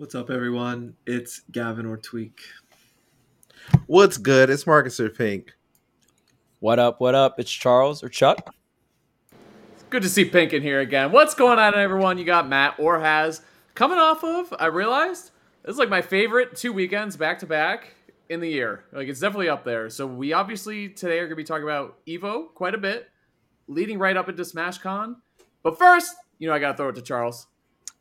What's up, everyone? It's Gavin or Tweek. What's good? It's Marcus or Pink. What up? What up? It's Charles or Chuck. It's good to see Pink in here again. What's going on, everyone? You got Matt or Has coming off of. I realized this is like my favorite two weekends back to back in the year. Like it's definitely up there. So we obviously today are gonna be talking about Evo quite a bit, leading right up into Smash Con. But first, you know I gotta throw it to Charles.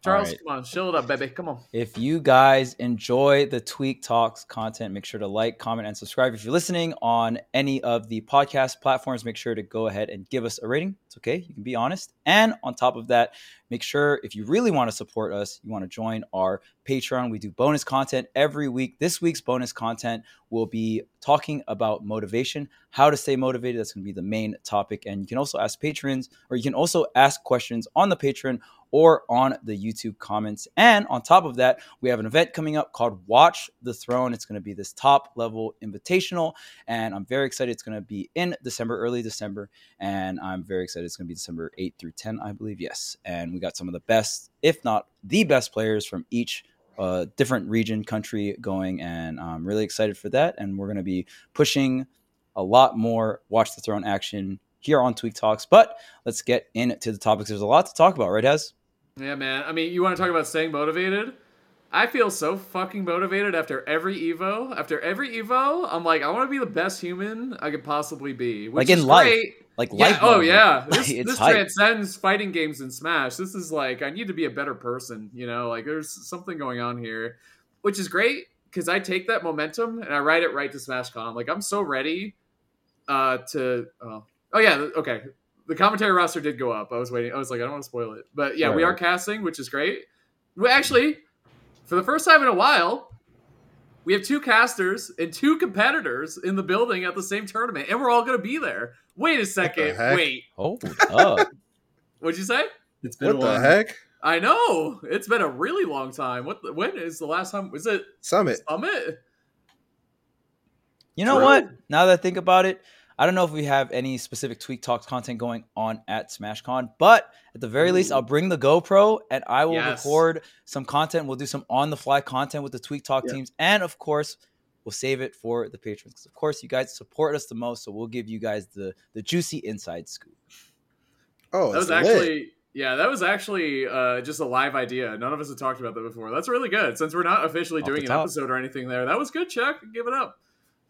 Charles, right. come on, chill it up, baby. Come on. If you guys enjoy the Tweek Talks content, make sure to like, comment, and subscribe. If you're listening on any of the podcast platforms, make sure to go ahead and give us a rating. It's okay. You can be honest. And on top of that, make sure if you really want to support us, you want to join our Patreon. We do bonus content every week. This week's bonus content will be talking about motivation, how to stay motivated. That's going to be the main topic. And you can also ask patrons, or you can also ask questions on the Patreon or on the YouTube comments. And on top of that, we have an event coming up called Watch the Throne. It's going to be this top level invitational, and I'm very excited. It's going to be in December, early December, and I'm very excited. It's going to be December 8 through 10, I believe. Yes. And we got some of the best, if not the best players from each uh, different region, country going, and I'm really excited for that. And we're going to be pushing a lot more Watch the Throne action here on Tweek Talks. But let's get into the topics. There's a lot to talk about, right, Has? Yeah, man. I mean, you want to talk about staying motivated? I feel so fucking motivated after every Evo. After every Evo, I'm like, I want to be the best human I could possibly be. Which like in life. Great. Like yeah, life. oh moment. yeah. This, this transcends fighting games and Smash. This is like I need to be a better person. You know, like there's something going on here, which is great because I take that momentum and I ride it right to SmashCon. Like I'm so ready uh, to. Oh, oh yeah. Okay. The commentary roster did go up. I was waiting. I was like, I don't want to spoil it, but yeah, we are casting, which is great. We actually, for the first time in a while, we have two casters and two competitors in the building at the same tournament, and we're all going to be there. Wait a second. heck? Wait. Hold up. What'd you say? It's been What a the while. heck? I know it's been a really long time. What? The, when is the last time? Was it Summit. Summit? You know True. what? Now that I think about it, I don't know if we have any specific Tweek Talks content going on at SmashCon, but at the very least, I'll bring the GoPro and I will Yes. record some content. We'll do some on the fly content with the Tweek Talk Yeah. teams. And of course, we'll save it for the patrons. Because, of course, you guys support us the most. So we'll give you guys the, the juicy inside scoop. Oh, That it's was lit. actually yeah. That was actually uh, just a live idea. None of us had talked about that before. That's really good. Since we're not officially Off doing an top. episode or anything there, that was good. Chuck, give it up.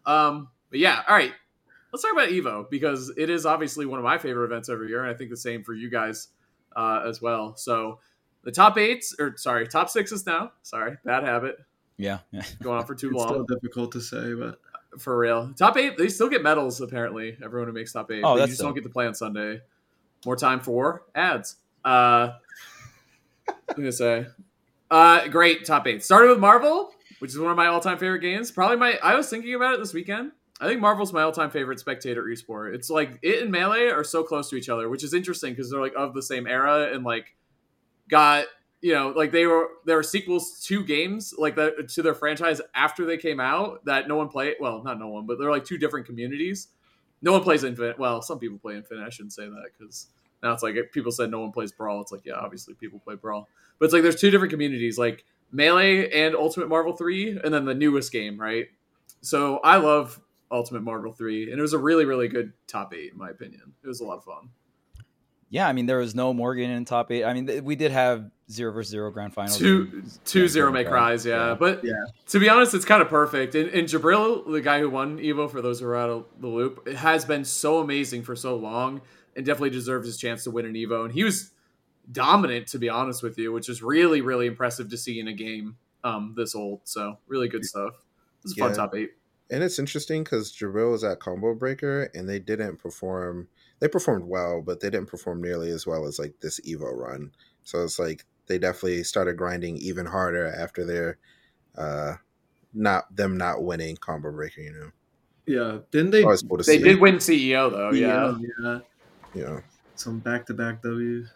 Um, but yeah, all right. Let's talk about Evo because it is obviously one of my favorite events every year, and I think the same for you guys uh, as well. So the top eights, or sorry, top sixes now. Sorry, bad habit. Yeah. yeah. Going on for too It's long. still difficult to say, but For real. Top eight, they still get medals, apparently. Everyone who makes top eight. Oh, but you that's just don't get to play on Sunday. More time for ads. Uh I'm gonna say. Uh great top eight. Started with Marvel, which is one of my all-time favorite games. Probably my I was thinking about it this weekend. I think Marvel's my all-time favorite spectator esport. It's like it and Melee are so close to each other, which is interesting because they're like of the same era and like got you know like they were there are sequels to games like that to their franchise after they came out that no one played well not no one but they're like two different communities. No one plays infinite well some people play infinite i shouldn't say that because now it's like people said no one plays brawl it's like yeah obviously people play brawl. But it's like there's two different communities like melee and ultimate marvel 3 and then the newest game right? So i love ultimate marvel 3 and it was a really really good top 8 in my opinion it was a lot of fun Yeah. I mean, there was no Morgan in top eight. I mean, th- we did have zero versus zero grand finals. two and- two yeah, zero may cries yeah. but Yeah. to be honest it's kind of perfect and, and jabril the guy who won evo for those who are out of the loop has been so amazing for so long and definitely deserves his chance to win an evo and he was dominant to be honest with you which is really really impressive to see in a game um this old so really good stuff this is a fun top eight And it's interesting because Jabril was at Combo Breaker and they didn't perform. They performed well, but they didn't perform nearly as well as like this Evo run. So it's like they definitely started grinding even harder after their uh not them not winning Combo Breaker. You know, yeah, didn't they? always cool they see. did win ceo though yeah yeah, You know, some back-to-back W's.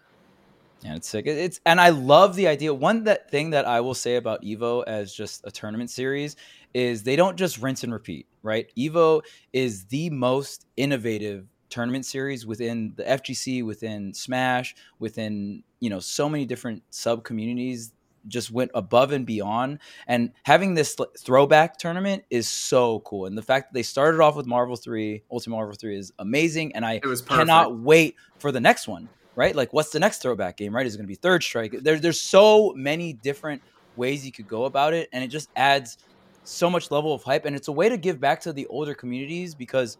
Yeah, it's sick. It's and I love the idea. One that thing that I will say about Evo as just a tournament series is they don't just rinse and repeat, right? Evo is the most innovative tournament series within the FGC, within Smash, within you know so many different sub communities just went above and beyond. And having this throwback tournament is so cool. And the fact that they started off with Marvel 3, Ultimate Marvel 3 is amazing. And I cannot wait for the next one, right? Like, what's the next throwback game, right? Is it going to be Third Strike? There, there's so many different ways you could go about it. And it just adds so much level of hype. And it's a way to give back to the older communities because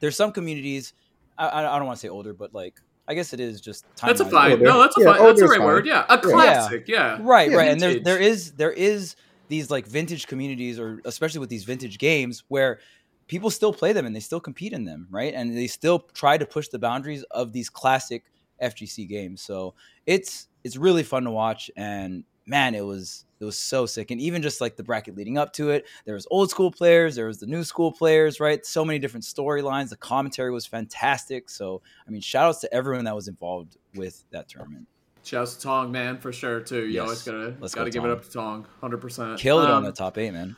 there's some communities, I, I I don't want to say older, but like, I guess it is just time. That's a wise. fine. Older. No, that's a Yeah, fine. That's the older's right fine. word. Yeah, a classic. Yeah. right Yeah, right and there there is there is these like vintage communities or especially with these vintage games where people still play them and they still compete in them right and they still try to push the boundaries of these classic FGC games so it's it's really fun to watch and man it was it was so sick and even just like the bracket leading up to it there was old school players there was the new school players right so many different storylines the commentary was fantastic so i mean shout outs to everyone that was involved with that tournament Shouts to Tong, man, for sure too. You Yes. always gotta Let's gotta go, give it up to Tong, hundred percent. killed it on Um, the top eight man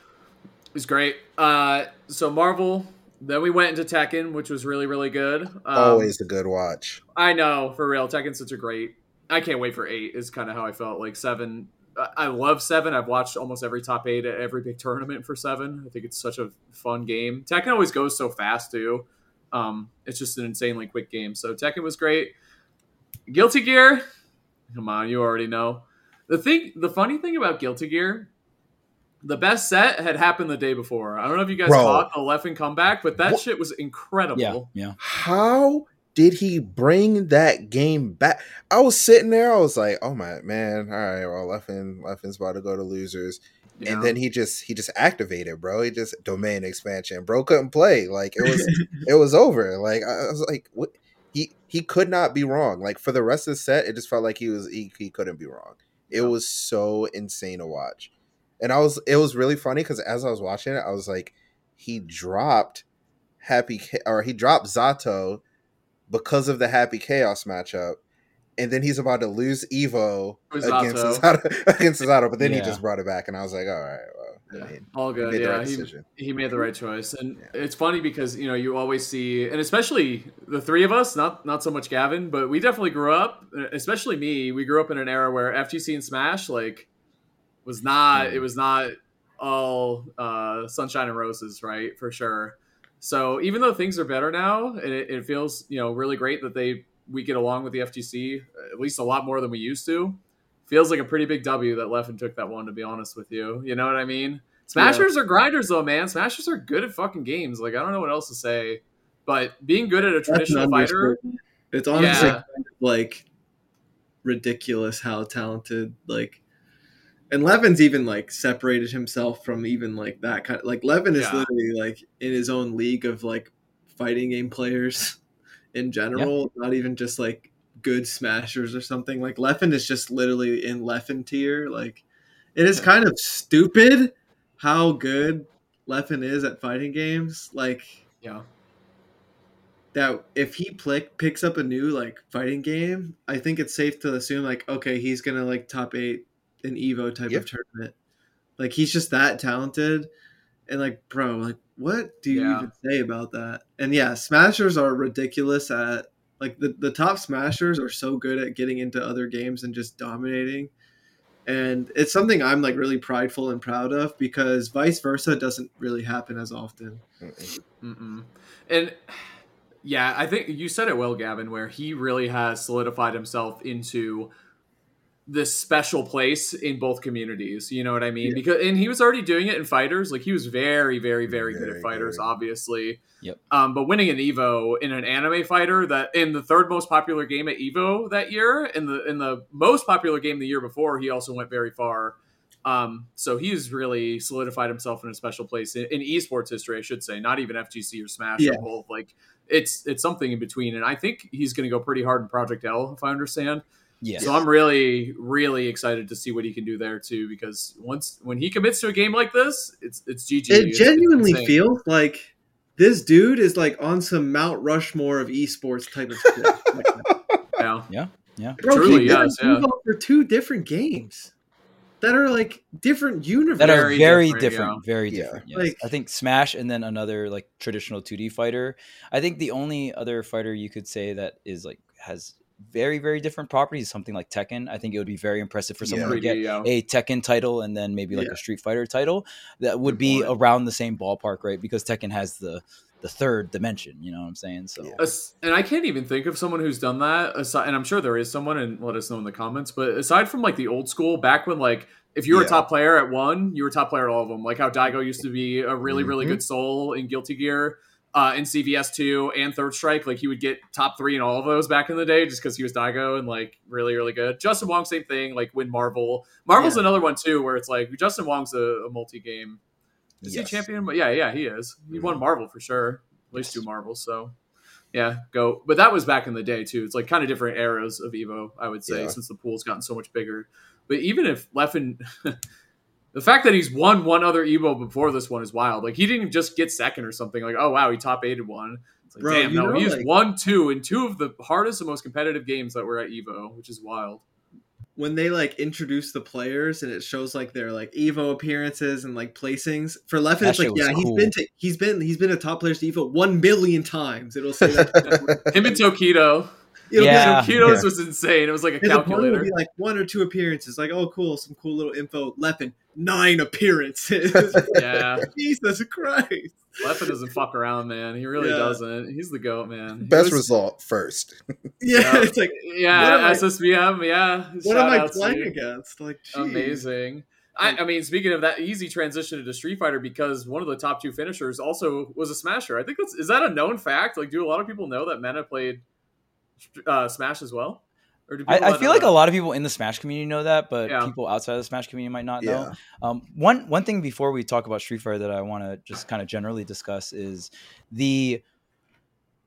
It was great. Uh, so Marvel. Then we went into Tekken, which was really really good. Um, Always a good watch. I know for real. Tekken's such a great. I can't wait for eight. Is kind of how I felt. Like seven. I- I love seven. I've watched almost every top eight at every big tournament for seven. I think it's such a fun game. Tekken always goes so fast too. Um, it's just an insanely quick game. So Tekken was great. Guilty Gear. Come on, you already know. The thing, the funny thing about Guilty Gear, the best set had happened the day before. I don't know if you guys Bro. caught the Leffen comeback, but that What? shit was incredible. yeah yeah How did he bring that game back? I was sitting there, I was like, oh my man, all right, well, Leffen, Leffen's about to go to losers. You And then he just he just activated, bro. He just domain expansion. Bro couldn't play. Like it was it was over. Like I I was like, what he he could not be wrong. Like for the rest of the set, it just felt like he was he, he couldn't be wrong. It Yeah. was so insane to watch. And I was it was really funny because as I was watching it, I was like, he dropped Happy or he dropped Zato because of the Happy Chaos matchup. And then he's about to lose Evo against. Zato, against Zato, but then he just brought it back, and I was like, all right, well, Yeah. I mean, all good. Yeah, right he, he made the right choice, and Yeah. it's funny because you know you always see, and especially the three of us, not not so much Gavin, but we definitely grew up, especially me. We grew up in an era where FGC and Smash like was not. Mm. It was not all uh, sunshine and roses, right? For sure. So even though things are better now, and it, it feels you know really great that they we get along with the FGC at least a lot more than we used to. Feels like a pretty big W that Leffen took that one. To be honest with you, you know what I mean. Smashers are grinders though, man. Smashers are good at fucking games. Like I don't know what else to say, but being good at a traditional fighter. It's honestly Yeah. kind of like ridiculous how talented like and Leffen's even like separated himself from even like that kind of like Leffen is Yeah. literally like in his own league of like fighting game players in general, not even just like good smashers or something. Like Leffen is just literally in Leffen tier. Like it is kind of stupid how good Leffen is at fighting games. Like yeah, that if he plick, picks up a new like fighting game, I think it's safe to assume like okay, he's gonna like top eight an Evo type Yeah. of tournament. Like he's just that talented, and like bro, like what do you Yeah. even say about that? And yeah, smashers are ridiculous at like the the top smashers are so good at getting into other games and just dominating. And it's something I'm like really prideful and proud of because vice versa doesn't really happen as often. Mm-mm. Mm-mm. and yeah, I think you said it well, Gavin. Where he really has solidified himself into this special place in both communities. You know what I mean? Yeah. Because and he was already doing it in fighters. Like he was very, very, very, good at fighters, obviously. Yep. Um, but winning an Evo in an anime fighter that in the third most popular game at Evo that year, in the in the most popular game the year before, he also went very far. Um, so he's really solidified himself in a special place in, in esports history, I should say, not even FGC or Smash Yeah. or both. Like it's it's something in between, and I think he's going to go pretty hard in Project L, if I understand. Yeah So I'm really, really excited to see what he can do there too. Because once when he commits to a game like this, it's it's GG. it It's- it's genuinely insane. feels like this dude is like on some Mount Rushmore of esports type of shit. Like, yeah. bro, Truly, he yes, yeah. for two different games that are like different universes. that are Very very different, different, very Yeah. different. Yes. Like- I think Smash and then another like traditional 2D fighter. I think the only other fighter you could say that is like has very very different properties. Something like Tekken, I think it would be very impressive for someone Yeah. to get yeah. a Tekken title and then maybe like Yeah. a Street Fighter title that would Good be point. around the same ballpark, right? Because Tekken has the the third dimension. You know what I'm saying? So and I can't even think of someone who's done that. Aside, and I'm sure there is someone, and let us know in the comments. But aside from like the old school, back when like if you were Yeah. a top player at one, you were top player at all of them. Like how Daigo used to be a really really Mhm. good soul in Guilty Gear, uh, in CVS two and Third Strike. Like he would get top three in all of those back in the day, just because he was Daigo and like really really good. Justin Wong, same thing. Like win Marvel. Marvel's Yeah. another one too, where it's like Justin Wong's a, a multi game. Is Yes. he a champion? Yeah, yeah, he is. He won Marvel for sure. At least two Marvels. So yeah, go. But that was back in the day too. It's like kind of different eras of Evo, I would say, Yeah. since the pool's gotten so much bigger. But even if Leffen, the fact that he's won one other Evo before this one is wild. Like he didn't just get second or something. Like oh wow, he top eighted one. It's like Bro, damn, no, know, he's like- won two in two of the hardest and most competitive games that were at Evo, which is wild. when they like introduce the players and it shows like their like Evo appearances and like placings for Leffen, That it's like shit was yeah, he's cool. been to he's been he's been a top player to Evo one million times. It'll say that. Him and Tokido. It'll Yeah. be Tokido's Yeah. was insane. It was like a his opponent will calculator. be like one or two appearances. Like oh cool, some cool little info. Leffen nine appearances. Yeah. Jesus Christ. Leffen doesn't fuck around, man. He really Yeah. doesn't. He's the goat, man. He Best was- result first. Yeah, Yeah. it's like Yeah, What am I- SSBM. Yeah, what am I playing against? Like geez. Amazing. I, I mean, speaking of that, easy transition into Street Fighter because one of the top two finishers also was a Smasher. I think that's is that a known fact? Like, do a lot of people know that Mena played uh, Smash as well? Or do I, I not feel know like a lot of people in the Smash community know that, but Yeah. people outside of the Smash community might not know. Um, one one thing before we talk about Street Fighter that I want to just kind of generally discuss is the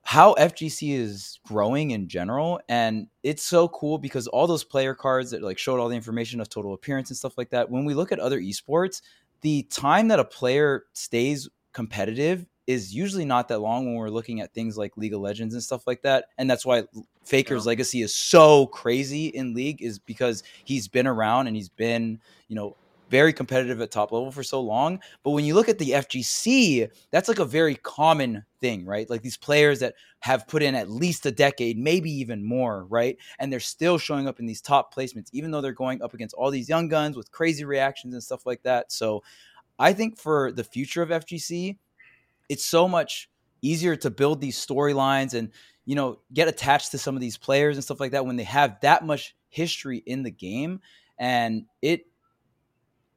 how FGC is growing in general, and it's so cool because all those player cards that like showed all the information of total appearance and stuff like that. When we look at other esports, the time that a player stays competitive is usually not that long when we're looking at things like League of Legends and stuff like that. And that's why Faker's Yeah. legacy is so crazy in League is because he's been around and he's been, you know, very competitive at top level for so long. But when you look at the FGC, that's like a very common thing, right? Like these players that have put in at least a decade, maybe even more, right? And they're still showing up in these top placements, even though they're going up against all these young guns with crazy reactions and stuff like that. So I think for the future of FGC, it's so much easier to build these storylines and you know get attached to some of these players and stuff like that when they have that much history in the game. And it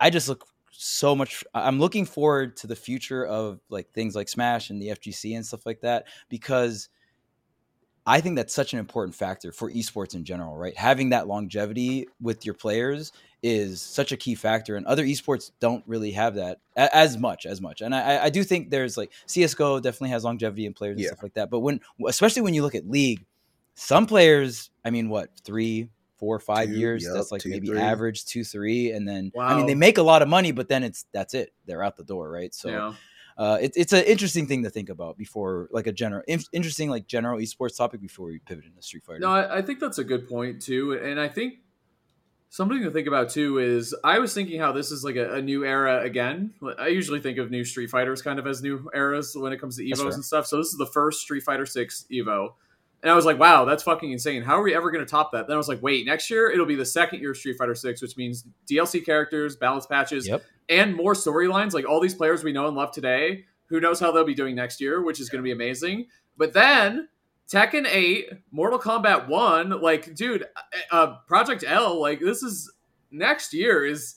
i just look so much i'm looking forward to the future of like things like smash and the fgc and stuff like that because i think that's such an important factor for esports in general right having that longevity with your players is such a key factor and other esports don't really have that as much as much and i, I do think there's like csgo definitely has longevity in players and Yeah. stuff like that but when especially when you look at league some players i mean what three four five Two, years yep, that's like two, maybe three. average two three and then i mean they make a lot of money but then it's that's it they're out the door right so yeah. Uh, it, it's an interesting thing to think about before like a general in- interesting like general esports topic before we pivot into street fighter No, I, I think that's a good point too, and I think something to think about too is I was thinking how this is like a, a new era again. I usually think of new Street Fighters kind of as new eras when it comes to Evos and stuff. So this is the first Street Fighter Six Evo, and I was like, wow, that's fucking insane. How are we ever going to top that? Then I was like, wait, next year it'll be the second year of Street Fighter Six, which means DLC characters, balance patches, Yep. and more storylines. Like all these players we know and love today. Who knows how they'll be doing next year, which is going to be amazing. But then Tekken 8, Mortal Kombat 1, like, dude, uh, Project L, like, this is next year is.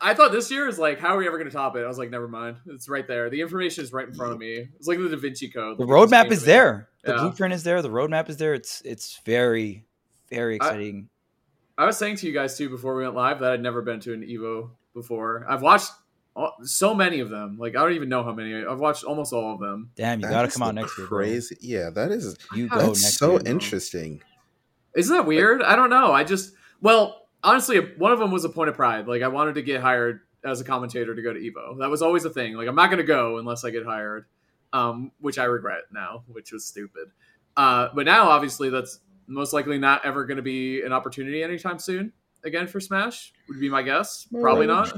I thought this year is like, how are we ever going to top it? I was like, never mind. It's right there. The information is right in front of me. It's like the Da Vinci Code. the Like, roadmap is there the Yeah. blueprint is there the roadmap is there it's it's very very exciting I was saying to you guys too before we went live that I'd never been to an Evo before. I've watched all, so many of them. Like, I don't even know how many. I've watched almost all of them. damn you That gotta come out the next year. Crazy. Yeah, that is. you go That's next so year interesting. Isn't that weird? I don't know. I just well, honestly, one of them was a point of pride. Like I wanted to get hired as a commentator to go to Evo. That was always a thing. Like I'm not going to go unless I get hired, um, which I regret now, which was stupid. Uh, but now, obviously, that's most likely not ever going to be an opportunity anytime soon again for Smash. Would be my guess. Probably not.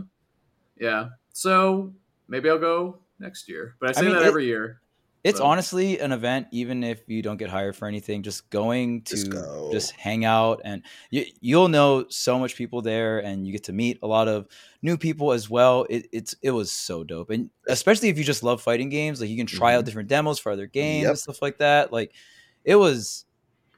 Yeah. So maybe I'll go next year. But I I say mean, that it- every year. It's honestly an event, even if you don't get hired for anything. Just going to Just just, hang out, and you, you'll know so much people there, and you get to meet a lot of new people as well. It, it's it was so dope, and especially if you just love fighting games, like you can try out mm-hmm. different demos for other games Yep. stuff like that. Like it was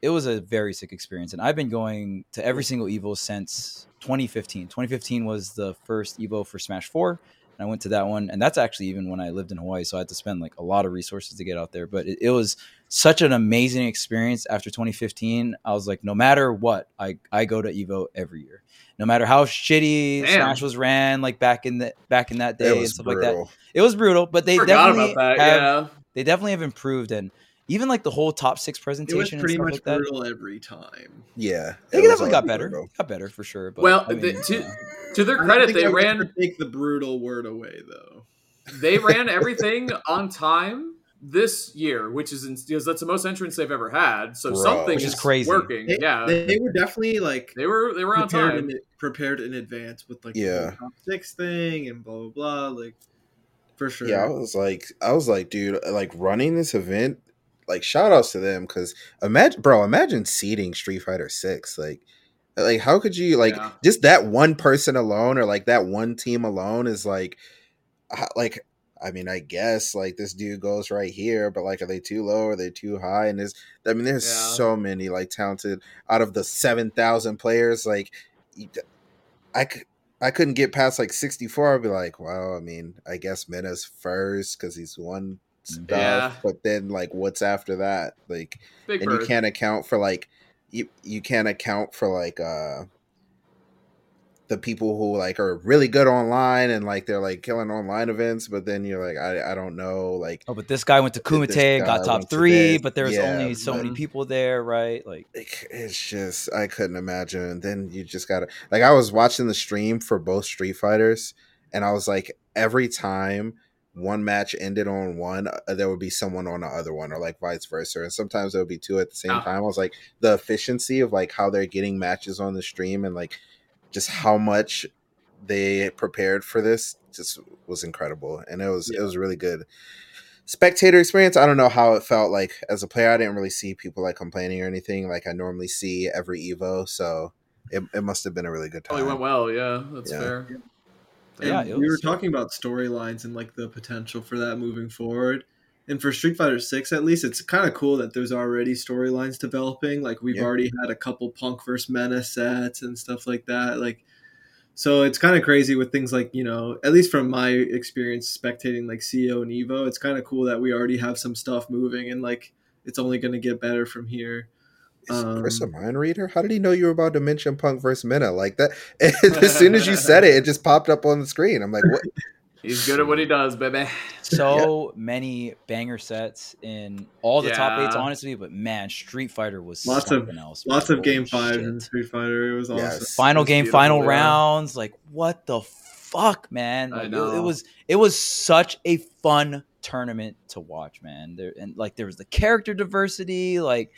it was a very sick experience, and I've been going to every single Evo since 2015. 2015 was the first Evo for Smash Four and I went to that one, and that's actually even when I lived in Hawaii, so I had to spend like a lot of resources to get out there. But it, it was such an amazing experience. After 2015, I was like, no matter what, I I go to Evo every year, no matter how shitty Damn. Smash was ran like back in the back in that day It and was stuff like that. brutal. It was brutal, but they Forgot definitely about that. have yeah. they definitely have improved and. Even like the whole top six presentation. It was presentation and pretty stuff much like that, brutal every time. Yeah, they it was definitely got better. brutal. Got better for sure. But Well, I the- to- yeah. To their credit, they I ran take the brutal word away though. they ran everything on time this year, which is in, because that's the most entrants they've ever had. So Bro. something Which is is crazy. working. They, yeah, they, they were definitely like they were they were on prepared time. in, prepared in advance with like Yeah. whole top six thing and blah blah blah. Like for sure. Yeah, I was like, I was like, dude, like running this event, like shout outs to them because imagine, bro, imagine seeding Street Fighter Six, like, like how could you like Yeah. just that one person alone or like that one team alone is like, like. I mean, I guess like this dude goes right here, but like, are they too low? Are they too high? And there's, I mean, there's Yeah. so many like talented out of the seven thousand players. Like, I could, I couldn't get past like 64. I'd be like, well, I mean, I guess Mena's first because he's won stuff. Yeah. But then, like, what's after that? Like, Big and Bird. you can't account for like, you you can't account for like uh the people who like are really good online and like they're like killing online events. But then you're like, I I don't know, like. Oh, but this guy went to Kumite, got top went to three, but there was Yeah, only so many people there, right? Like, like, it's just I couldn't imagine. Then you just gotta like I was watching the stream for both Street Fighters, and I was like, every time one match ended on one, uh, there would be someone on the other one, or like vice versa. And sometimes there would be two at the same Ah. time. I was like, the efficiency of like how they're getting matches on the stream and like just how much they prepared for this just was incredible, and it was it was really good spectator experience. I don't know how it felt like as a player. I didn't really see people like complaining or anything like I normally see every Evo, so it, it must have been a really good time. It went well. Yeah, that's Yeah. fair. And Yeah, it we were talking about storylines and like the potential for that moving forward. And for Street Fighter Six, at least, it's kind of cool that there's already storylines developing. Like we've Yeah. already had a couple Punk versus Mena sets and stuff like that. Like, so it's kind of crazy with things like you know, at least from my experience spectating like CEO and Evo, it's kind of cool that we already have some stuff moving and like it's only going to get better from here. Is Chris a Um, mind reader? How did he know you were about to mention Punk versus Mena like that? as soon as you said it, it just popped up on the screen. I'm like, what? He's good at what he does, baby. so many banger sets in all the top eights, honestly. But man, Street Fighter was Lots of- something else. Lots man. of game Holy fives shit. in Street Fighter. It was awesome. Yes. final It's game, final yeah. rounds. Like what the fuck, man? I Like, it, know. it was it was such a fun tournament to watch, man. There and like there was the character diversity, like.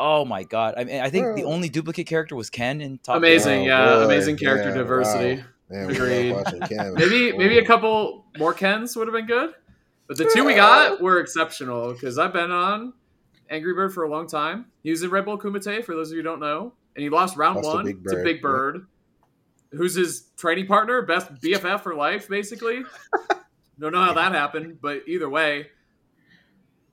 Oh my god! I mean, I think the only duplicate character was Ken in top. Amazing, Oh, yeah, boy. amazing character Yeah, diversity. wow. Man, Agreed. love watching Cam. Maybe maybe a couple more Kens would have been good, but the two we got were exceptional because I've been on Angry Bird for a long time. He was in Red Bull Kumite for those of you who don't know, and he lost round Lost to one Big to Big Bird, who's his training partner, best BFF for life, basically. don't know how that happened, but either way.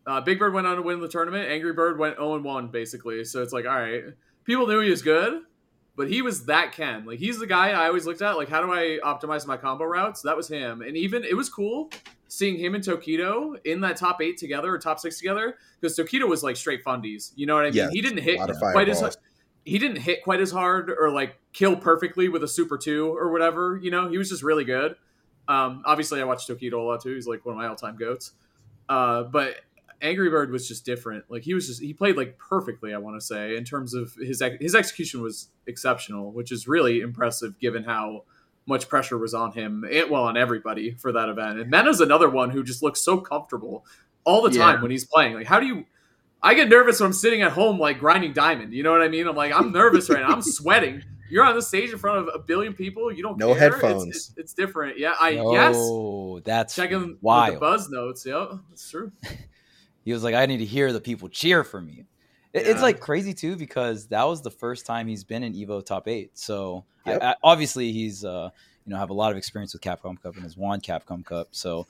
Uh, Big Bird went on to win the tournament. Angry Bird went 0 1, basically. So it's like, all right. People knew he was good, but he was that Ken. Like he's the guy I always looked at. Like, how do I optimize my combo routes? That was him. And even it was cool seeing him and Tokido in that top eight together or top six together because Tokido was like straight fundies. You know what I mean? Yes, he didn't hit quite as fireballs. he didn't hit quite as hard or like kill perfectly with a super two or whatever. You know, he was just really good. Um, obviously, I watched Tokido a lot too. He's like one of my all time goats. Uh, but Angry Bird was just different. Like he was just he played like perfectly. I want to say in terms of his his execution was exceptional, which is really impressive given how much pressure was on him. It well on everybody for that event. And Mena's another one who just looks so comfortable all the time Yeah. when he's playing. Like how do you? I get nervous when I'm sitting at home like grinding diamond. You know what I mean? I'm like I'm nervous right now. I'm sweating. You're on the stage in front of a billion people. You don't No care. Headphones. It's, it's different. Yeah, I yes. Oh, that's Checking wild. the buzz notes. Yep, that's true. he was like, I need to hear the people cheer for me. It- It's like crazy too because that was the first time he's been in Evo top eight. So I- I, obviously he's uh, you know have a lot of experience with Capcom Cup and has won Capcom Cup. So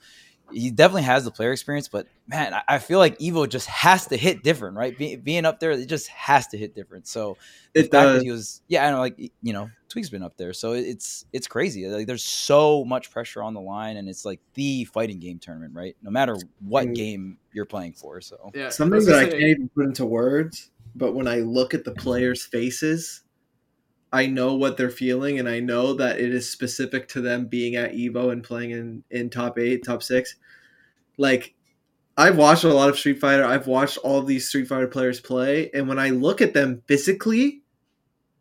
he definitely has the player experience. But man, I- I feel like Evo just has to hit different, right? Be, being up there, it just has to hit different. So the It fact that he was yeah i know like you know Tweek's been up there so it's it's crazy like there's so much pressure on the line and it's like the fighting game tournament right no matter what Mm. game you're playing for so Yeah, Something that I can't even put into words, but when I look at the players' faces, I know what they're feeling, and I know that it is specific to them being at Evo and playing in in top eight, top six. Like, I've watched a lot of Street Fighter. I've watched all these Street Fighter players play, and when I look at them physically,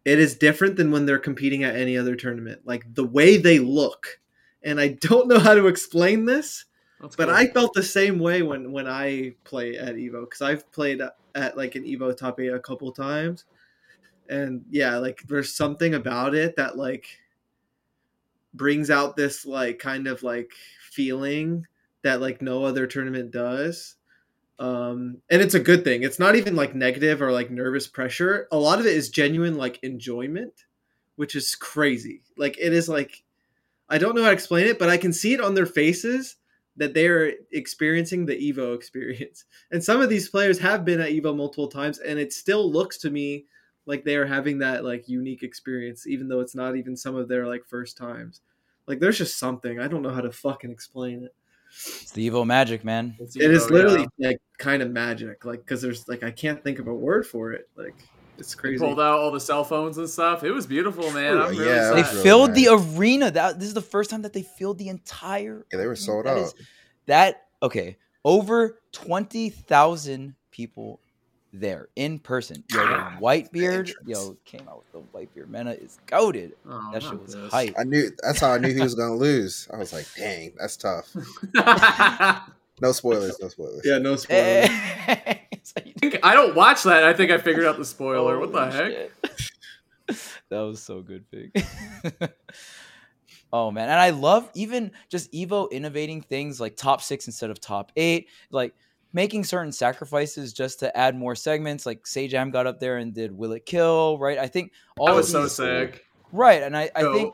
it is different than when they're competing at any other tournament. Like the way they look, and I don't know how to explain this That's but cool. I felt the same way when when I play at Evo because I've played at like an Evo top eight a couple times, and yeah, like there's something about it that like brings out this like kind of like feeling that like no other tournament does. Um, and it's a good thing. It's not even like negative or like nervous pressure. A lot of it is genuine like enjoyment, which is crazy. Like it is like I don't know how to explain it, but I can see it on their faces that they are experiencing the Evo experience. And some of these players have been at Evo multiple times, and it still looks to me like they are having that like unique experience, even though it's not even some of their like first times. Like there's just something I don't know how to fucking explain it. it's the Evo magic man It's It is literally yeah. like kind of magic, like because there's like I can't think of a word for it. Like it's crazy. They crazy. pulled out all the cell phones and stuff. It was beautiful, man. I'm really yeah, they was sad. really filled nice. the arena that this is the first time that they filled the entire Yeah, they were sold That out. is- that okay over 20,000 people there in person yo the ah, white beard yo came out with the white beard man is goaded Oh, that shit was this. hype I knew that's how I knew he was gonna lose. I was like, dang, that's tough. No spoilers, no spoilers. yeah, no spoilers. Like- I don't watch that. I think I figured out the spoiler. what the Holy heck? that was so good, Pig. oh man, and I love even just Evo innovating things like top six instead of top eight, like making certain sacrifices just to add more segments. Like Sajam got up there and did Will It Kill, right? I think all That was so sick. right, and I, I think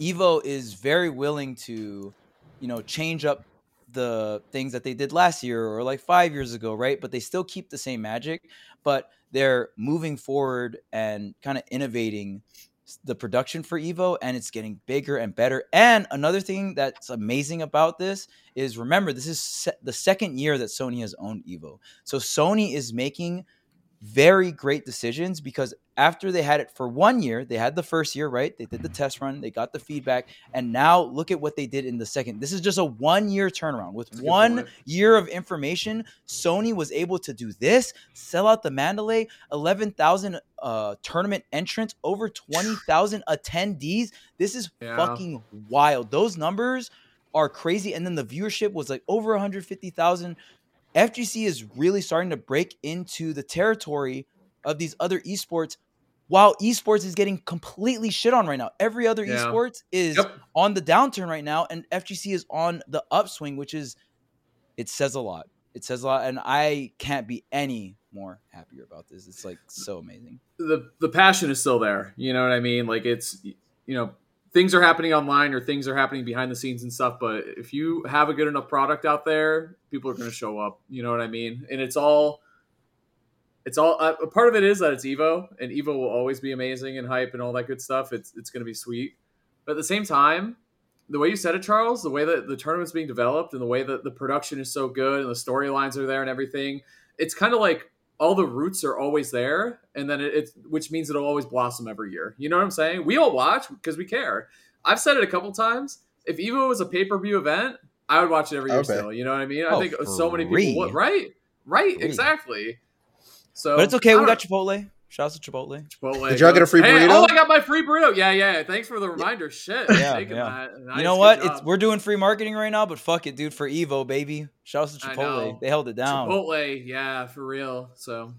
Evo is very willing to, you know, change up the things that they did last year or like five years ago, right? But they still keep the same magic, but they're moving forward and kind of innovating the production for Evo and it's getting bigger and better. And another thing that's amazing about this is remember, this is se- the second year that Sony has owned Evo. So Sony is making very great decisions because after they had it for one year, they had the first year, right? They did the test run, they got the feedback, and now look at what they did in the second. This is just a one year turnaround. With That's one year of information, Sony was able to do this, sell out the Mandalay, 11,000 uh, tournament entrants, over 20,000 attendees. This is Yeah. fucking wild. Those numbers are crazy. And then the viewership was like over 150,000. FGC is really starting to break into the territory of these other esports while esports is getting completely shit on right now. Every other Yeah. esports is Yep. on the downturn right now and FGC is on the upswing which is it says a lot. It says a lot and I can't be any more happier about this. It's like so amazing. the the passion is still there. You know what I mean? Like it's you know things are happening online or things are happening behind the scenes and stuff. But if you have a good enough product out there, people are going to show up. You know what I mean? And it's all it's all uh, a part of it is that it's Evo, and Evo will always be amazing and hype and all that good stuff. It's it's going to be sweet, but at the same time. The way you said it, Charles, the way that the tournament's being developed and the way that the production is so good and the storylines are there and everything, it's kind of like all the roots are always there, and then it, it's which means it'll always blossom every year. You know what I'm saying? We all watch because we care. I've said it a couple times. If Evo was a pay per view event, I would watch it every year Okay. still. You know what I mean? I Oh, think so many free. people would. Right, right, Free. exactly. So, But it's okay. We got Chipotle. Shouts to Chipotle. Chipotle Did y'all get a goes- free Hey, burrito? oh, I got my free burrito. Yeah, yeah. Thanks for the reminder. Shit, Yeah, yeah. Nice, you know what? It's we're doing free marketing right now, but fuck it, dude. For Evo, baby. Shouts to Chipotle. They held it down. Chipotle. Yeah, for real. So,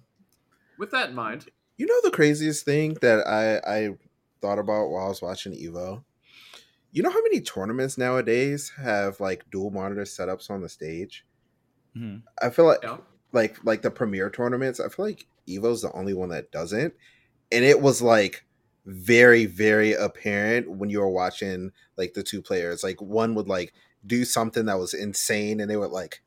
with that in mind, You know the craziest thing that I I thought about while I was watching Evo. You know how many tournaments nowadays have like dual monitor setups on the stage? Mhm. I feel like yeah. like like the premier tournaments, I feel like Evo's the only one that doesn't. And it was like very, very apparent when you were watching like the two players. Like one would like do something that was insane and they would like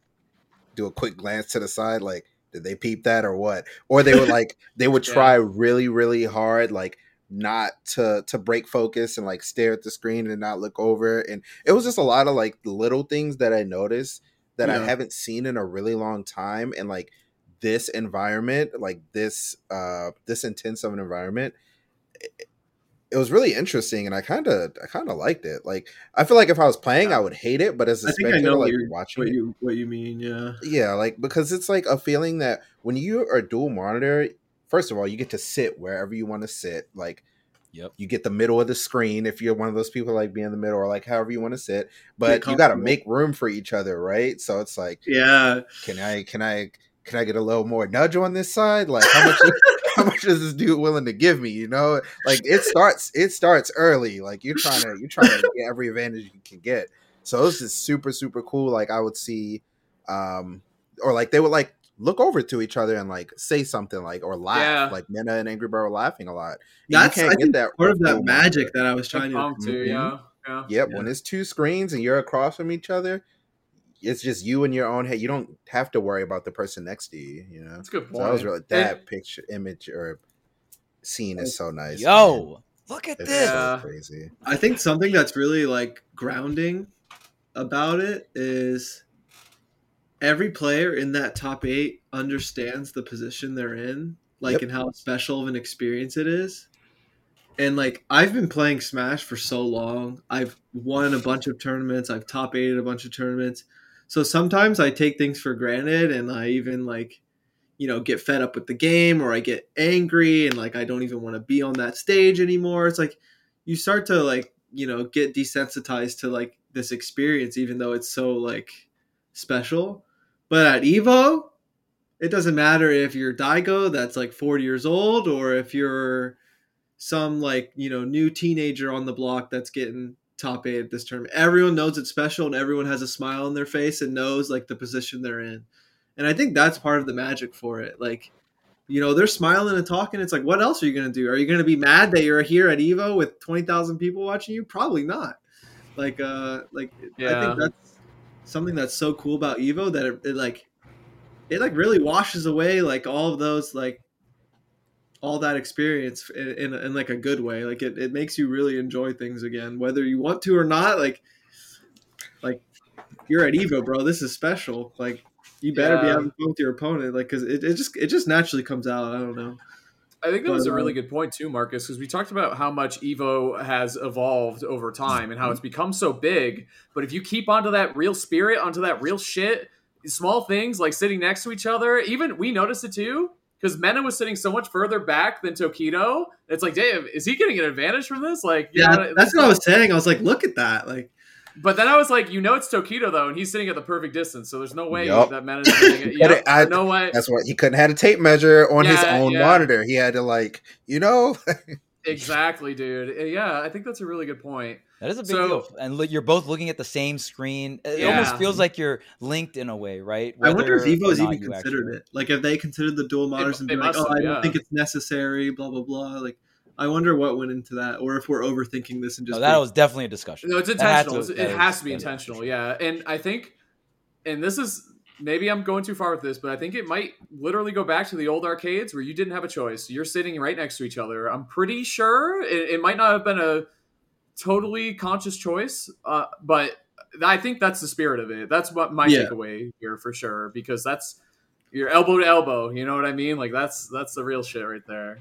do a quick glance to the side, like, did they peep that or what? Or they would like they would Yeah. try really, really hard, like not to to break focus and like stare at the screen and not look over. And it was just a lot of like little things that I noticed that I haven't seen in a really long time. And like this environment, like this uh this intense of an environment, it, it was really interesting and I kinda I kinda liked it. Like I feel like if I was playing I would hate it, but as a I think I spectator know like watching what you what you mean. Yeah. yeah, like because it's like a feeling that when you are dual monitor, first of all, you get to sit wherever you want to sit. Like, Yep. you get the middle of the screen if you're one of those people like being in the middle or like however you want to sit. But you got to make room for each other, right? So it's like, Yeah. can I, can I, can I get a little more nudge on this side? Like, how much? how much is this dude willing to give me? You know, like it starts, it starts early. Like you're trying to, you're trying to get every advantage you can get. So this is super, super cool. Like I would see, um, or like they would like look over to each other and like say something like or laugh. Yeah. Like Mena and Angry Bird were laughing a lot. And That's you I can't think get that part of that magic that I was trying to. Impromptu, Mhm. yeah. Yeah. Yep. Yeah. When it's two screens and you're across from each other, it's just you in your own head. You don't have to worry about the person next to you. You know. That's a good So point. that was really And- that picture, image, or scene is so nice. man. Yo, look at it's this. So crazy. I think something that's really like grounding about it is every player in that top eight understands the position they're in, like Yep. and how special of an experience it is. And like I've been playing Smash for so long. I've won a bunch of tournaments. I've top eighted a bunch of tournaments. So sometimes I take things for granted and I even like you know get fed up with the game or I get angry and like I don't even want to be on that stage anymore. It's like you start to like you know get desensitized to like this experience even though it's so like special. But at Evo, it doesn't matter if you're Daigo that's like 40 years old or if you're some like you know new teenager on the block that's getting top eight at this tournament. Everyone knows it's special and everyone has a smile on their face and knows like the position they're in. And I think that's part of the magic for it. Like, you know, they're smiling and talking. It's like, what else are you gonna do? Are you gonna be mad that you're here at Evo with twenty thousand people watching you? Probably not. Like, uh, like I think that's something that's so cool about Evo that it, it like, it like really washes away like all of those like all that experience in, in, in like a good way like it, it makes you really enjoy things again whether you want to or not like like you're at evo bro this is special like you better be Yeah. having fun with your opponent like because it, it just it just naturally comes out i don't know I think that was a really uh, good point too, Marcus, because we talked about how much Evo has evolved over time and how it's become so big. But if you keep onto that real spirit, onto that real shit, small things like sitting next to each other, even we noticed it too. Because Mena was sitting so much further back than Tokido. It's like, Dave, is he getting an advantage from this? Like, you yeah know, that's what i was saying i was like look at that like But then I was like, you know, it's Tokido though, and he's sitting at the perfect distance. So there's no way Yup. that Mena's sitting at. But Yep, I- no way. That's what he couldn't have a tape measure on his own yeah. monitor. He had to like, you know, Exactly, dude. Yeah, I think that's a really good point. That is a big So- deal. And look, you're both looking at the same screen. It Yeah. almost feels like you're linked in a way, right? I wonder if Whether or Evo's even considered actually- it. Like if they considered the dual monitors and they be like, must "Oh, I don't yeah. think it's necessary," blah blah blah. Like, I wonder what went into that, or if we're overthinking this and just No, that being- was definitely a discussion. No, it's intentional. to- it has is- to be intentional. Yeah, and I think, and this is maybe I'm going too far with this, but I think it might literally go back to the old arcades where you didn't have a choice. You're sitting right next to each other. I'm pretty sure it, it might not have been a totally conscious choice, uh, but I think that's the spirit of it. That's what my Yeah. takeaway here for sure, because that's your elbow to elbow. You know what I mean? Like that's that's the real shit right there.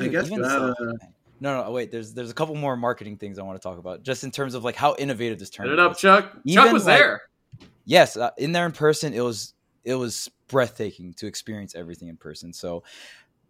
I guess even that, so- uh, no, no, wait. There's there's a couple more marketing things I want to talk about, just in terms of like how innovative this Turn tournament. it up, is. Chuck. Chuck was like- there. yes uh, in there in person it was it was breathtaking to experience everything in person so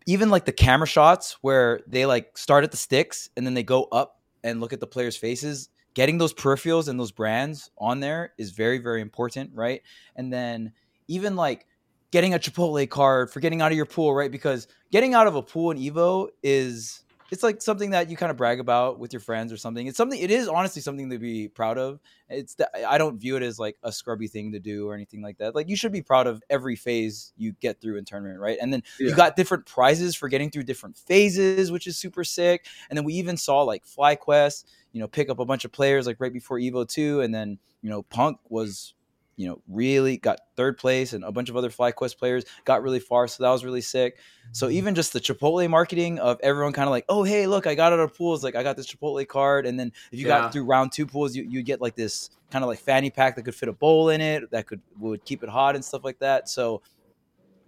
even like the camera shots where they like start at the sticks and then they go up and look at the players faces getting those peripherals and those brands on there is very very important right? And then even like getting a chipotle card for getting out of your pool right? Because getting out of a pool in evo is it's like something that you kind of brag about with your friends or something. It's something. It is honestly something to be proud of. It's the, I don't view it as like a scrubby thing to do or anything like that. Like you should be proud of every phase you get through in tournament, right? And then Yeah. you got different prizes for getting through different phases, which is super sick. And then we even saw like FlyQuest, you know, pick up a bunch of players like right before Evo two, and then you know Punk was you know, really got third place, and a bunch of other FlyQuest players got really far. So that was really sick. So mm-hmm. even just the Chipotle marketing of everyone kind of like, oh hey, look, I got out of pools, like I got this Chipotle card, and then if you Yeah. got through round two pools, you you get like this kind of like fanny pack that could fit a bowl in it, that could would keep it hot and stuff like that. So,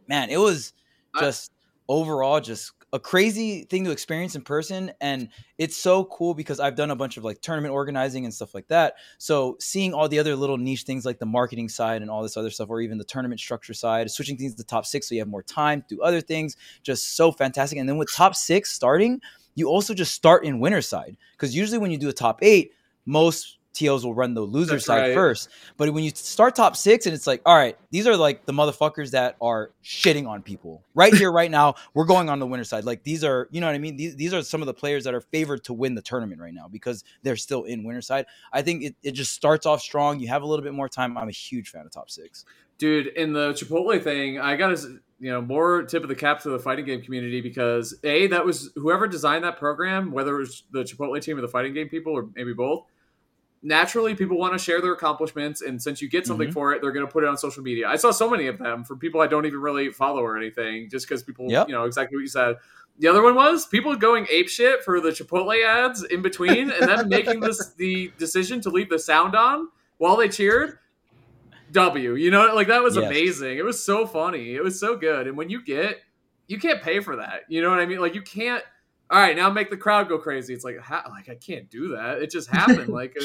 man, it was I- just overall just a crazy thing to experience in person and it's so cool because I've done a bunch of like tournament organizing and stuff like that. So seeing all the other little niche things like the marketing side and all this other stuff, or even the tournament structure side, switching things to top six so you have more time to do other things, just so fantastic. And then with top six starting, you also just start in winner side because usually when you do a top eight, most TOs will run the loser That's side right. first. But when you start top six and it's like, all right, these are like the motherfuckers that are shitting on people right here, right now. We're going on the winner side. Like these are, you know what I mean? These, these are some of the players that are favored to win the tournament right now because they're still in winner side. I think it, it just starts off strong. You have a little bit more time. I'm a huge fan of top six. dude in the chipotle thing i gotta you know more tip of the cap to the fighting game community because a that was whoever designed that program whether it was the chipotle team or the fighting game people or maybe both naturally people want to share their accomplishments and since you get something Mhm. for it they're going to put it on social media i saw so many of them from people i don't even really follow or anything just because people Yep. you know exactly what you said the other one was people going ape shit for the chipotle ads in between and then making this the decision to leave the sound on while they cheered W. You know, like that was Yes. amazing. It was so funny. It was so good. And when you get, you can't pay for that. You know what I mean? Like you can't. All right, now make the crowd go crazy. It's like, ha- like I can't do that. It just happened. like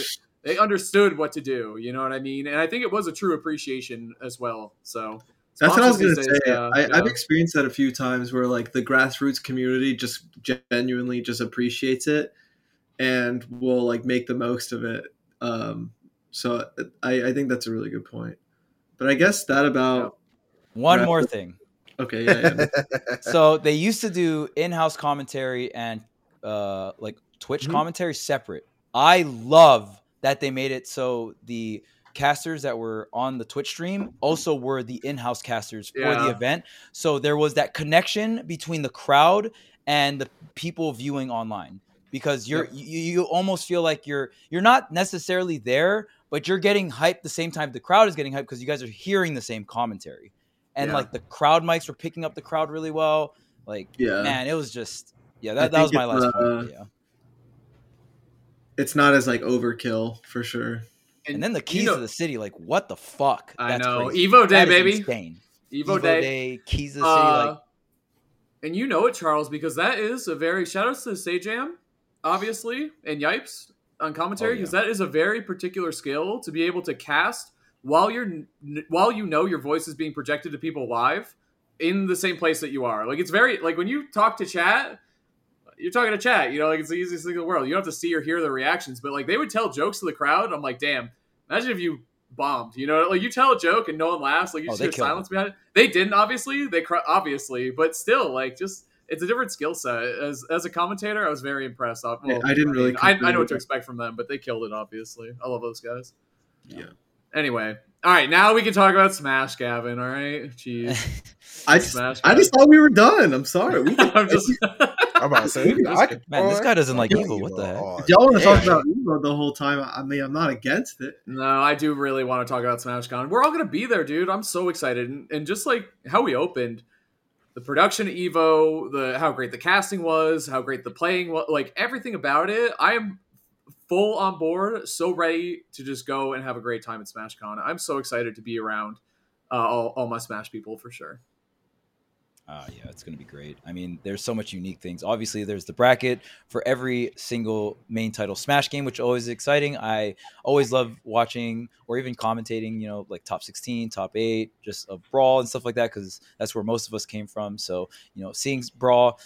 they understood what to do. You know what I mean? And I think it was a true appreciation as well. So That's what I was gonna say. uh, I, yeah. I've experienced that a few times where like the grassroots community just genuinely just appreciates it and will like make the most of it. Um, so I, I think that's a really good point. But I guess that about One Right. more thing. okay, yeah, yeah. so they used to do in-house commentary and uh like Twitch Mhm. commentary separate. I love that they made it so the casters that were on the Twitch stream also were the in-house casters for the event. So there was that connection between the crowd and the people viewing online because you're Yep. you, you almost feel like you're you're not necessarily there, but you're getting hyped the same time the crowd is getting hyped because you guys are hearing the same commentary. And Yeah. like the crowd mics were picking up the crowd really well. Like Yeah. man, it was just yeah, that, that was my last point. uh, but Yeah. It's not as like overkill for sure. And then the you keys know- to the city, like what the fuck? I know. crazy. Evo Day, That is baby. insane. Evo, Day. keys to the city, Uh, like and you know it, Charles, because that is a very shout outs to Sajam, obviously, and Yipes on commentary, Oh, yeah. because that is a very particular skill to be able to cast while you're while you know your voice is being projected to people live in the same place that you are. Like it's very like when you talk to chat, you're talking to chat, you know, like it's the easiest thing in the world. You don't have to see or hear the reactions, but like they would tell jokes to the crowd. I'm like, damn, imagine if you bombed, you know, like you tell a joke and no one laughs, like you Oh, just they hear killed silence behind it. They didn't, obviously, they cr- obviously, but still, like just it's a different skill set. As as a commentator, I was very impressed. Well, Yeah, I didn't really mean, I, I know what to expect from them, but they killed it. Obviously, I love those guys. Yeah. Anyway, all right, now we can talk about Smash, Gavin. All right, jeez, I just Smash. I just thought we were done. I'm sorry. We can, I'm just. I'm about to say, I could, Man, this guy doesn't like Evo Evo. What the heck? all if y'all want to talk about Evo the whole time. I mean, I'm not against it. No, I do really want to talk about SmashCon. We're all gonna be there, dude. I'm so excited, and, and just like how we opened, the production Evo, the how great the casting was, how great the playing was, like everything about it. I am full on board, so ready to just go and have a great time at SmashCon. I'm so excited to be around uh, all, all my Smash people for sure. Uh, yeah, it's going to be great. I mean, there's so much unique things. Obviously, there's the bracket for every single main title Smash game, which always is exciting. I always love watching or even commentating, you know, like top 16, top eight, just a brawl and stuff like that, because that's where most of us came from. So, you know, seeing brawl,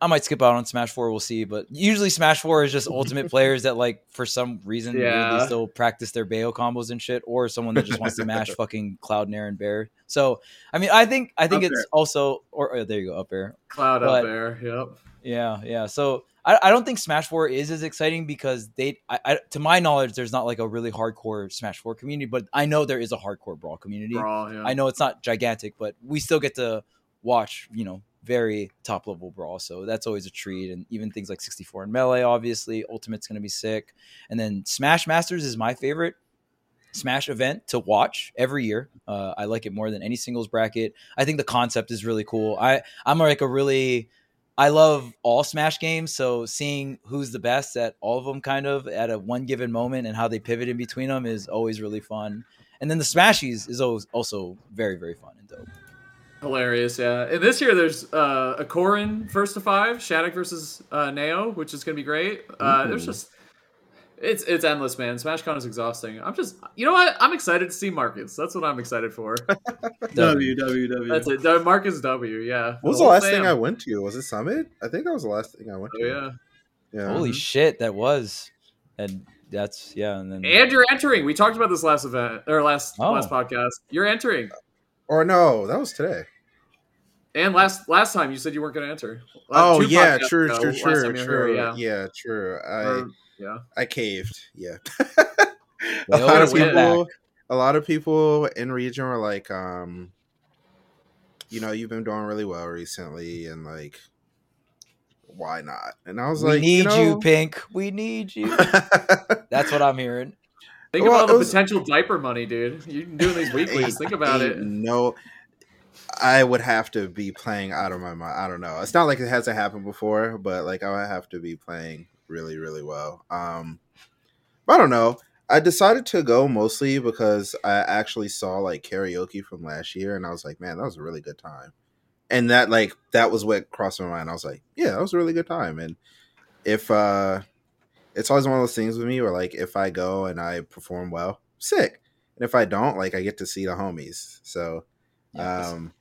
I might skip out on Smash Four. We'll see, but usually Smash Four is just ultimate players that like for some reason Yeah. they still practice their Bayo combos and shit, or someone that just wants to mash fucking Cloud, Nair, and Bair. So I mean, I think I think Up it's air. also or uh, there you go up air. Cloud But- up there. Yep. Yeah, yeah. So I, I don't think Smash Four is as exciting because they, I, I, to my knowledge, there's not like a really hardcore Smash Four community, but I know there is a hardcore brawl community. Brawl, yeah. I know it's not gigantic, but we still get to watch, you know, very top level brawl. So that's always a treat. And even things like 64 and Melee, obviously, Ultimate's going to be sick. And then Smash Masters is my favorite Smash event to watch every year. Uh, I like it more than any singles bracket. I think the concept is really cool. I I'm like a really I love all Smash games, so seeing who's the best at all of them, kind of at a one given moment, and how they pivot in between them is always really fun. And then the Smashies is always also very very fun and dope. Hilarious, yeah. And this year there's uh, a Corin first to five, Shattuck versus uh, Neo, which is gonna be great. Uh, there's just it's it's endless, man. SmashCon is exhausting. I'm just you know what? I'm excited to see Marcus. That's what I'm excited for. W W W. That's it. Marcus W. Yeah. What was The the whole last thing. I went to? Was it Summit? I think that was the last thing I went Oh to. yeah. Yeah. Holy shit, that was, and that's yeah. And then And you're entering. We talked about this last event or last Oh. last podcast. You're entering. Or no, that was today. And last last time you said you weren't going to enter. Uh, Oh two yeah, podcasts true, ago, true, last true, time true. here, yeah. true. I Or- yeah. I caved. Yeah. A lot of people a lot of people in region were like, um, you know, you've been doing really well recently and like why not? And I was we like, need you, know, Pink. We need you. That's what I'm hearing. Think Well, about the was- potential diaper money, dude. You're doing these weeklies. ain't- Think about it. No, I would have to be playing out of my mind. I don't know. It's not like it hasn't happened before, but like I would have to be playing really, really well. Um, but I don't know. I decided to go mostly because I actually saw like karaoke from last year, and I was like, man, that was a really good time. And that like that was what crossed my mind. I was like, yeah, that was a really good time. And if uh it's always one of those things with me where like if I go and I perform well, sick. And if I don't, like I get to see the homies. So Yes. um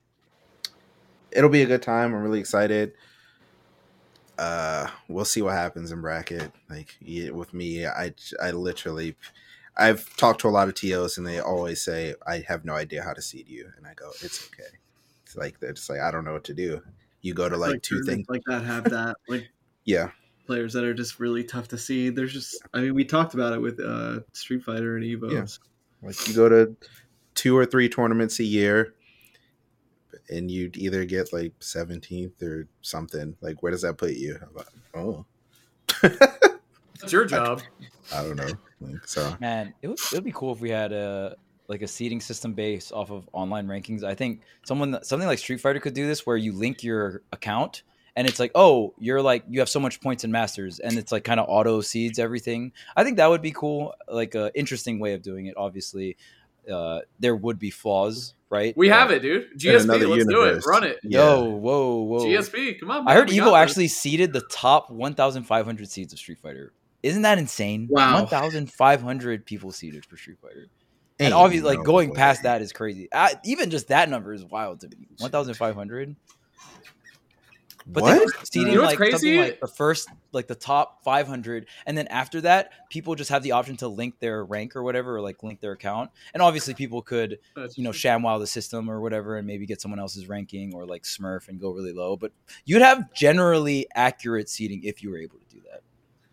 it'll be a good time. I'm really excited. Uh we'll see what happens in bracket. Like with me, I I literally I've talked to a lot of TOs and they always say I have no idea how to seed you and I go, It's okay. It's like they're just like I don't know what to do. You go to like, two things. like that have that like Yeah. players that are just really tough to see. There's just I mean we talked about it with uh Street Fighter and Evo. Yeah. Like you go to two or three tournaments a year and you'd either get like 17th or something. Like where does that put you? I'm like, oh. It's your job. I don't know. Like, so Man, it would, it would be cool if we had a like a seating system based off of online rankings. I think someone something like Street Fighter could do this, where you link your account and it's like, oh, you're like you have so much points in Masters, and it's like kind of auto seeds everything. I think that would be cool, like a interesting way of doing it. Obviously, uh, there would be flaws, right? We have it, dude. GSP, let's universe. do it. Run it. Yeah. Yo, whoa, whoa! GSP, come on. I heard We got Evo this. actually seeded the top 1,500 seeds of Street Fighter. Isn't that insane? Wow. 1,500 people seeded for Street Fighter. And Ain't obviously, like going way. past that is crazy. Uh, even just that number is wild to me. 1,500. But they what? were seeding You know like crazy? something like the first, like the top 500, and then after that, people just have the option to link their rank or whatever, or like link their account. And obviously, people could That's- you know, ShamWow the system or whatever, and maybe get someone else's ranking or like Smurf and go really low. But you'd have generally accurate seating if you were able to do that.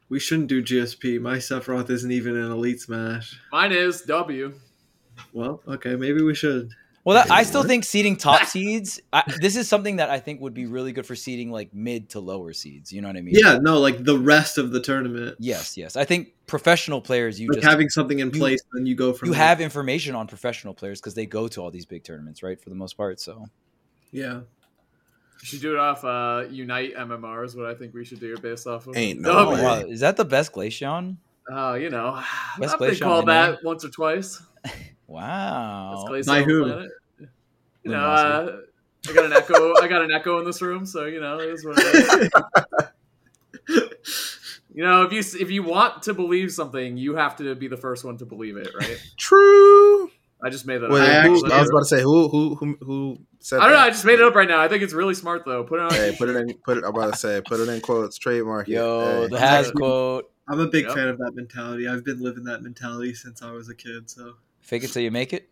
We shouldn't do GSP. My Sephiroth isn't even an elite smash. Mine is W. Well, okay, maybe we should. Well, that, I still what? think seeding top seeds. I, this is something that I think would be really good for seeding like mid to lower seeds. You know what I mean? Yeah, no, like the rest of the tournament. Yes, yes. I think professional players, you Like just having something in you- place, then you go from you there. have information on professional players because they go to all these big tournaments, right? For the most part. So yeah. You should do it off uh, Unite MMR is what I think we should do based off of Ain't no oh, wow. is that the best Glaceon? Uh, you know, Best I've been called that once or twice. Wow. Best By on the who? Planet. You know, uh, I got an echo. I got an echo in this room, so you know, it is what it is. you know, if you if you want to believe something, you have to be the first one to believe it, right? True. I just made that Wait, up. I who, actually- I was about to say who who who who said I don't know. I just made it up right now. I think it's really smart though. Put it on. Hey, put it in. Put it. I'm about to say. Put it in quotes. Trademark. it. Yo, Hey. the has quote. I'm a big Yep. fan of that mentality. I've been living that mentality since I was a kid. So Fake it till you make it.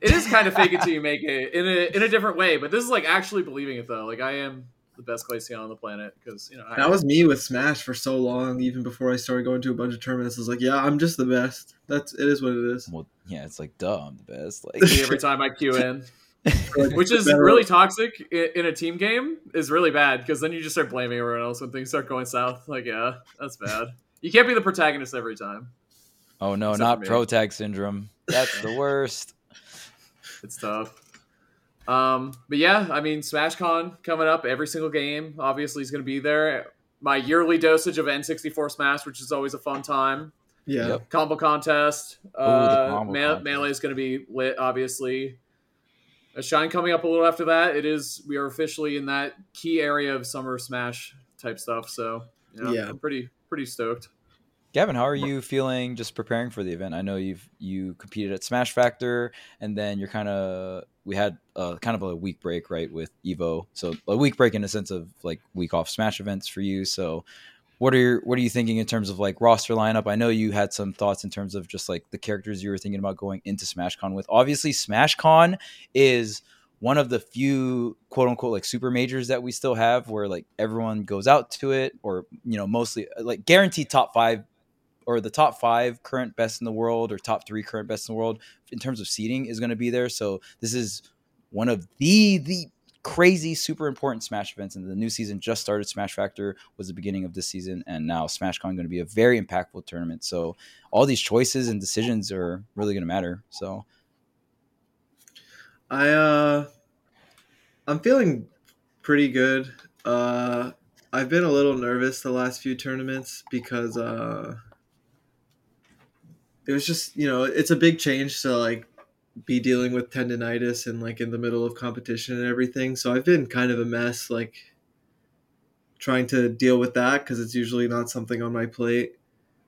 It is kind of fake it till you make it in a in a different way, but this is like actually believing it though. Like I am the best Glaceon on the planet because you know I, that was me with Smash for so long. Even before I started going to a bunch of tournaments, I was like, yeah, I'm just the best. That's it is what it is. Well, yeah, it's like duh, I'm the best. Like every time I queue in, which is really toxic in a team game. Is really bad because then you just start blaming everyone else when things start going south. Like yeah, that's bad. You can't be the protagonist every time. oh no, Except not for me. pro tag syndrome. That's the worst. It's tough. Um, but yeah, I mean, SmashCon coming up. Every single game obviously is going to be there. My yearly dosage of N64 Smash, which is always a fun time. Yeah. Yep. Combo contest. the Uh, combo Me- contest. Melee is going to be lit, obviously. A Shine coming up a little after that. It is. We are officially in that key area of Summer Smash type stuff. So you know, Yeah. I'm pretty pretty stoked. Gavin, how are you feeling just preparing for the event? I know you've you competed at Smash Factor, and then you're kind of we had uh, kind of a week break, right, with Evo. So a week break in a sense of like week off Smash events for you. So what are your, what are you thinking in terms of like roster lineup? I know you had some thoughts in terms of just like the characters you were thinking about going into SmashCon with. Obviously, SmashCon is one of the few quote unquote like super majors that we still have where like everyone goes out to it or you know mostly like guaranteed top five or the top five current best in the world or top three current best in the world in terms of seeding is going to be there. So this is one of the the crazy super important Smash events, and the new season just started. Smash Factor was the beginning of this season, and now SmashCon going to be a very impactful tournament. So all these choices and decisions are really going to matter. So I uh I'm feeling pretty good. Uh I've been a little nervous the last few tournaments because uh it was just, you know, it's a big change to like be dealing with tendonitis and like in the middle of competition and everything. So I've been kind of a mess like trying to deal with that cuz it's usually not something on my plate.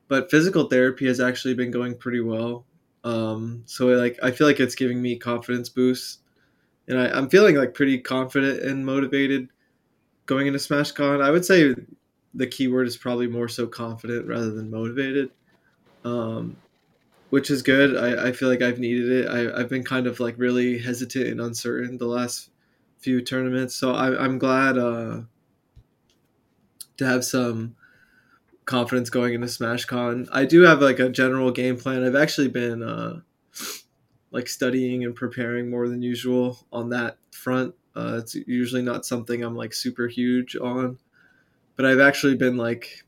But physical therapy has actually been going pretty well. Um so like I feel like it's giving me confidence boosts and I, I'm feeling like pretty confident and motivated going into SmashCon. I would say the keyword is probably more so confident rather than motivated, um, which is good. I, I feel like I've needed it. I, I've been kind of like really hesitant and uncertain the last few tournaments, so I, I'm glad uh, to have some confidence going into SmashCon. I do have like a general game plan. I've actually been. Uh, like studying and preparing more than usual on that front. Uh, it's usually not something I'm like super huge on, but I've actually been like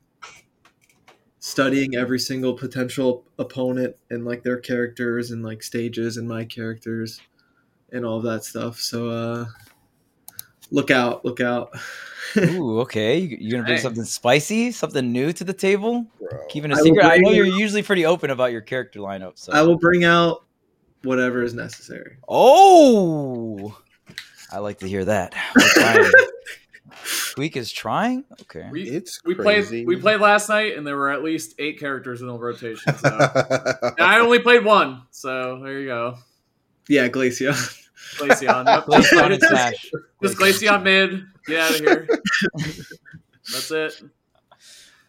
studying every single potential opponent and like their characters and like stages and my characters and all that stuff. So uh, look out, look out. ooh, okay, You- you're gonna bring Dang. something spicy, something new to the table, Bro. keeping a secret. I know you're usually pretty open about your character lineup. So I will bring out whatever is necessary. Oh, I like to hear that. We're. Tweek is trying. Okay. We It's we crazy. played we played last night, and there were at least eight characters in the rotation. So. And I only played one, so there you go. Yeah, Glacia. Glaceon. Yep. Glaceon and Smash. Just Glaceon mid. Get out of here. That's it.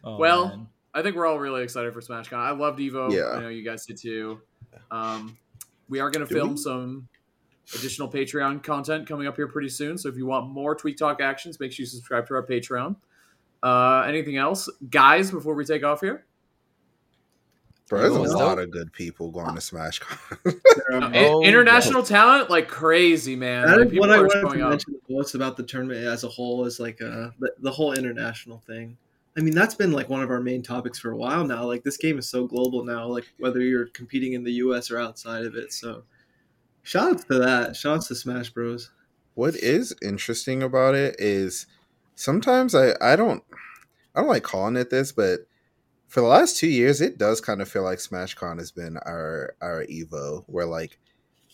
Oh, Well, man. I think we're all really excited for SmashCon. I loved Evo. Yeah. I know you guys did too. Um, we are going to film we? some additional Patreon content coming up here pretty soon. So if you want more Tweek Talk actions, make sure you subscribe to our Patreon. Uh, anything else, guys? Before we take off here, Bro, there's a lot of good people going to SmashCon. There are Uh, Oh, i- international talent like crazy, man. That Like, is what I wanted showing to up. mention the most about the tournament as a whole is like uh, the, the whole international thing. I mean, that's been like one of our main topics for a while now. Like this game is so global now. Like whether you're competing in the U.S. or outside of it. So, shout outs to that. Shout outs to Smash Bros. what is interesting about it is sometimes I, I don't I don't like calling it this, but for the last two years, it does kind of feel like SmashCon has been our our Evo, where like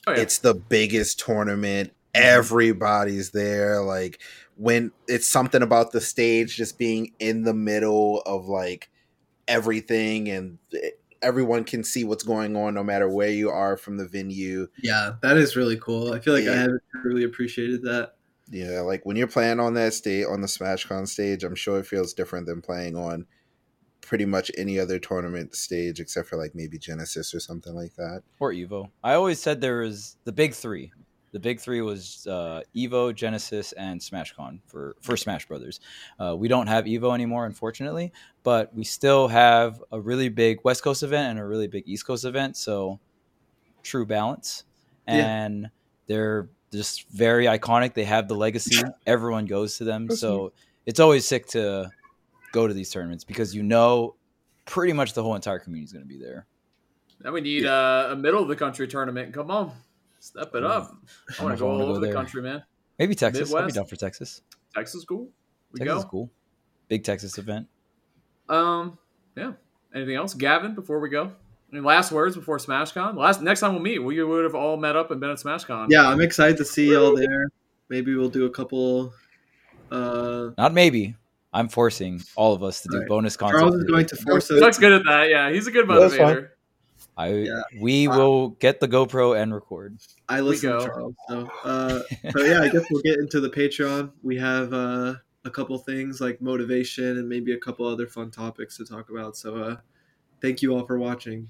Oh, yeah. it's the biggest tournament. Everybody's there. Like when it's something about the stage just being in the middle of like everything, and it- everyone can see what's going on no matter where you are from the venue. Yeah, that is really cool. I feel like I haven't really appreciated that. Yeah, like when you're playing on that stage on the SmashCon stage, I'm sure it feels different than playing on pretty much any other tournament stage except for like maybe Genesis or something like that. or Evo. I always said there was the big three. The big three was uh, Evo, Genesis, and SmashCon for for Smash Brothers. Uh, we don't have Evo anymore, unfortunately, but we still have a really big West Coast event and a really big East Coast event. So true balance, Yeah. and they're just very iconic. They have the legacy. Everyone goes to them, so it's always sick to go to these tournaments because you know pretty much the whole entire community is going to be there. Now we need uh, a middle of the country tournament. Come on, step it up. I want to go all wanna go over the there. country, man. Maybe Texas. I'd be down for Texas. Texas, cool. We Texas go. is cool. Big Texas event. Um, yeah. Anything else, Gavin? Before we go, any last words before SmashCon? Last next time we'll meet, we would have all met up and been at SmashCon. Yeah, I'm excited to see y'all there. Maybe we'll do a couple. Uh, Not maybe. I'm forcing all of us to do Right. bonus content. Charles is going to force us. Chuck's good at that. Yeah, he's a good That's fine. motivator. I Yeah. we will get the GoPro and record. I listen go. to Charles. So, uh, so yeah, I guess we'll get into the Patreon. We have uh, a couple things like motivation and maybe a couple other fun topics to talk about. So, uh, thank you all for watching.